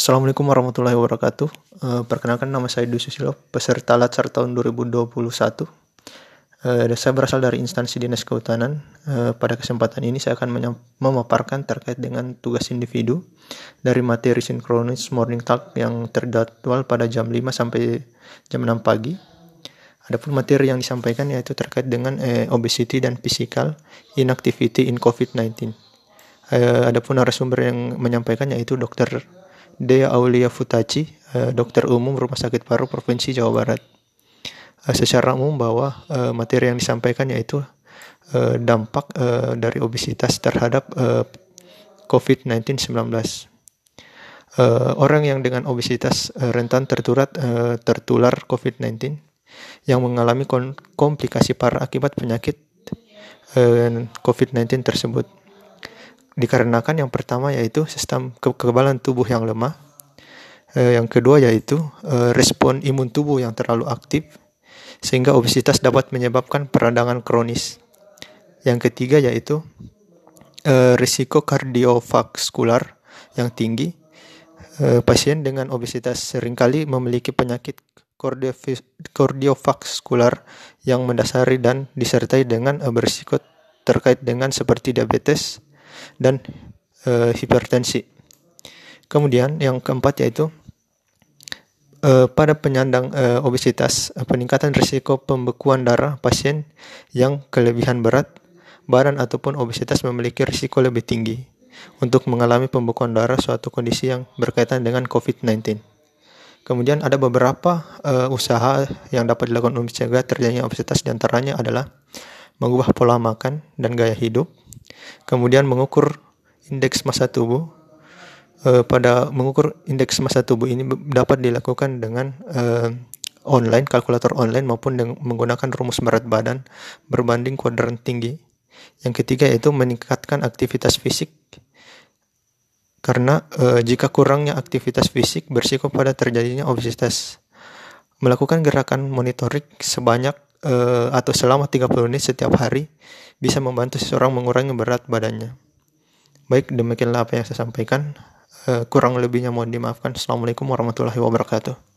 Assalamualaikum warahmatullahi wabarakatuh. Uh, perkenalkan nama saya Dwi Susilo, peserta Latsar tahun 2021. Uh, saya berasal dari instansi Dinas Kehutanan. Uh, pada kesempatan ini saya akan memaparkan terkait dengan tugas individu dari materi sinkronis morning talk yang terjadwal pada jam 5 sampai jam 6 pagi. Adapun materi yang disampaikan yaitu terkait dengan eh, obesity dan physical inactivity in COVID-19. Uh, adapun narasumber yang menyampaikan yaitu Dr. Dea Aulia Futaci, uh, dokter umum Rumah Sakit Paru Provinsi Jawa Barat. Uh, secara umum bahwa uh, materi yang disampaikan yaitu dampak dari obesitas terhadap uh, COVID-19 19. Uh, orang yang dengan obesitas rentan tertular tertular COVID-19 yang mengalami komplikasi parah akibat penyakit uh, COVID-19 tersebut dikarenakan yang pertama yaitu sistem kekebalan tubuh yang lemah, eh, yang kedua yaitu eh, respon imun tubuh yang terlalu aktif sehingga obesitas dapat menyebabkan peradangan kronis. Yang ketiga yaitu eh, risiko kardiovaskular yang tinggi. Eh, pasien dengan obesitas sering kali memiliki penyakit kardiovaskular yang mendasari dan disertai dengan berisiko terkait dengan seperti diabetes, dan e, hipertensi. Kemudian yang keempat yaitu e, pada penyandang e, obesitas peningkatan risiko pembekuan darah pasien yang kelebihan berat badan ataupun obesitas memiliki risiko lebih tinggi untuk mengalami pembekuan darah suatu kondisi yang berkaitan dengan COVID-19. Kemudian ada beberapa uh, usaha yang dapat dilakukan untuk mencegah terjadinya obesitas di antaranya adalah mengubah pola makan dan gaya hidup, kemudian mengukur indeks massa tubuh. E, pada mengukur indeks massa tubuh ini dapat dilakukan dengan e, online, kalkulator online maupun dengan menggunakan rumus berat badan berbanding kuadran tinggi. Yang ketiga yaitu meningkatkan aktivitas fisik karena e, jika kurangnya aktivitas fisik bersiko pada terjadinya obesitas. Melakukan gerakan monitorik sebanyak uh, atau selama 30 menit setiap hari bisa membantu seseorang mengurangi berat badannya. Baik, demikianlah apa yang saya sampaikan. Uh, kurang lebihnya mohon dimaafkan. Assalamualaikum warahmatullahi wabarakatuh.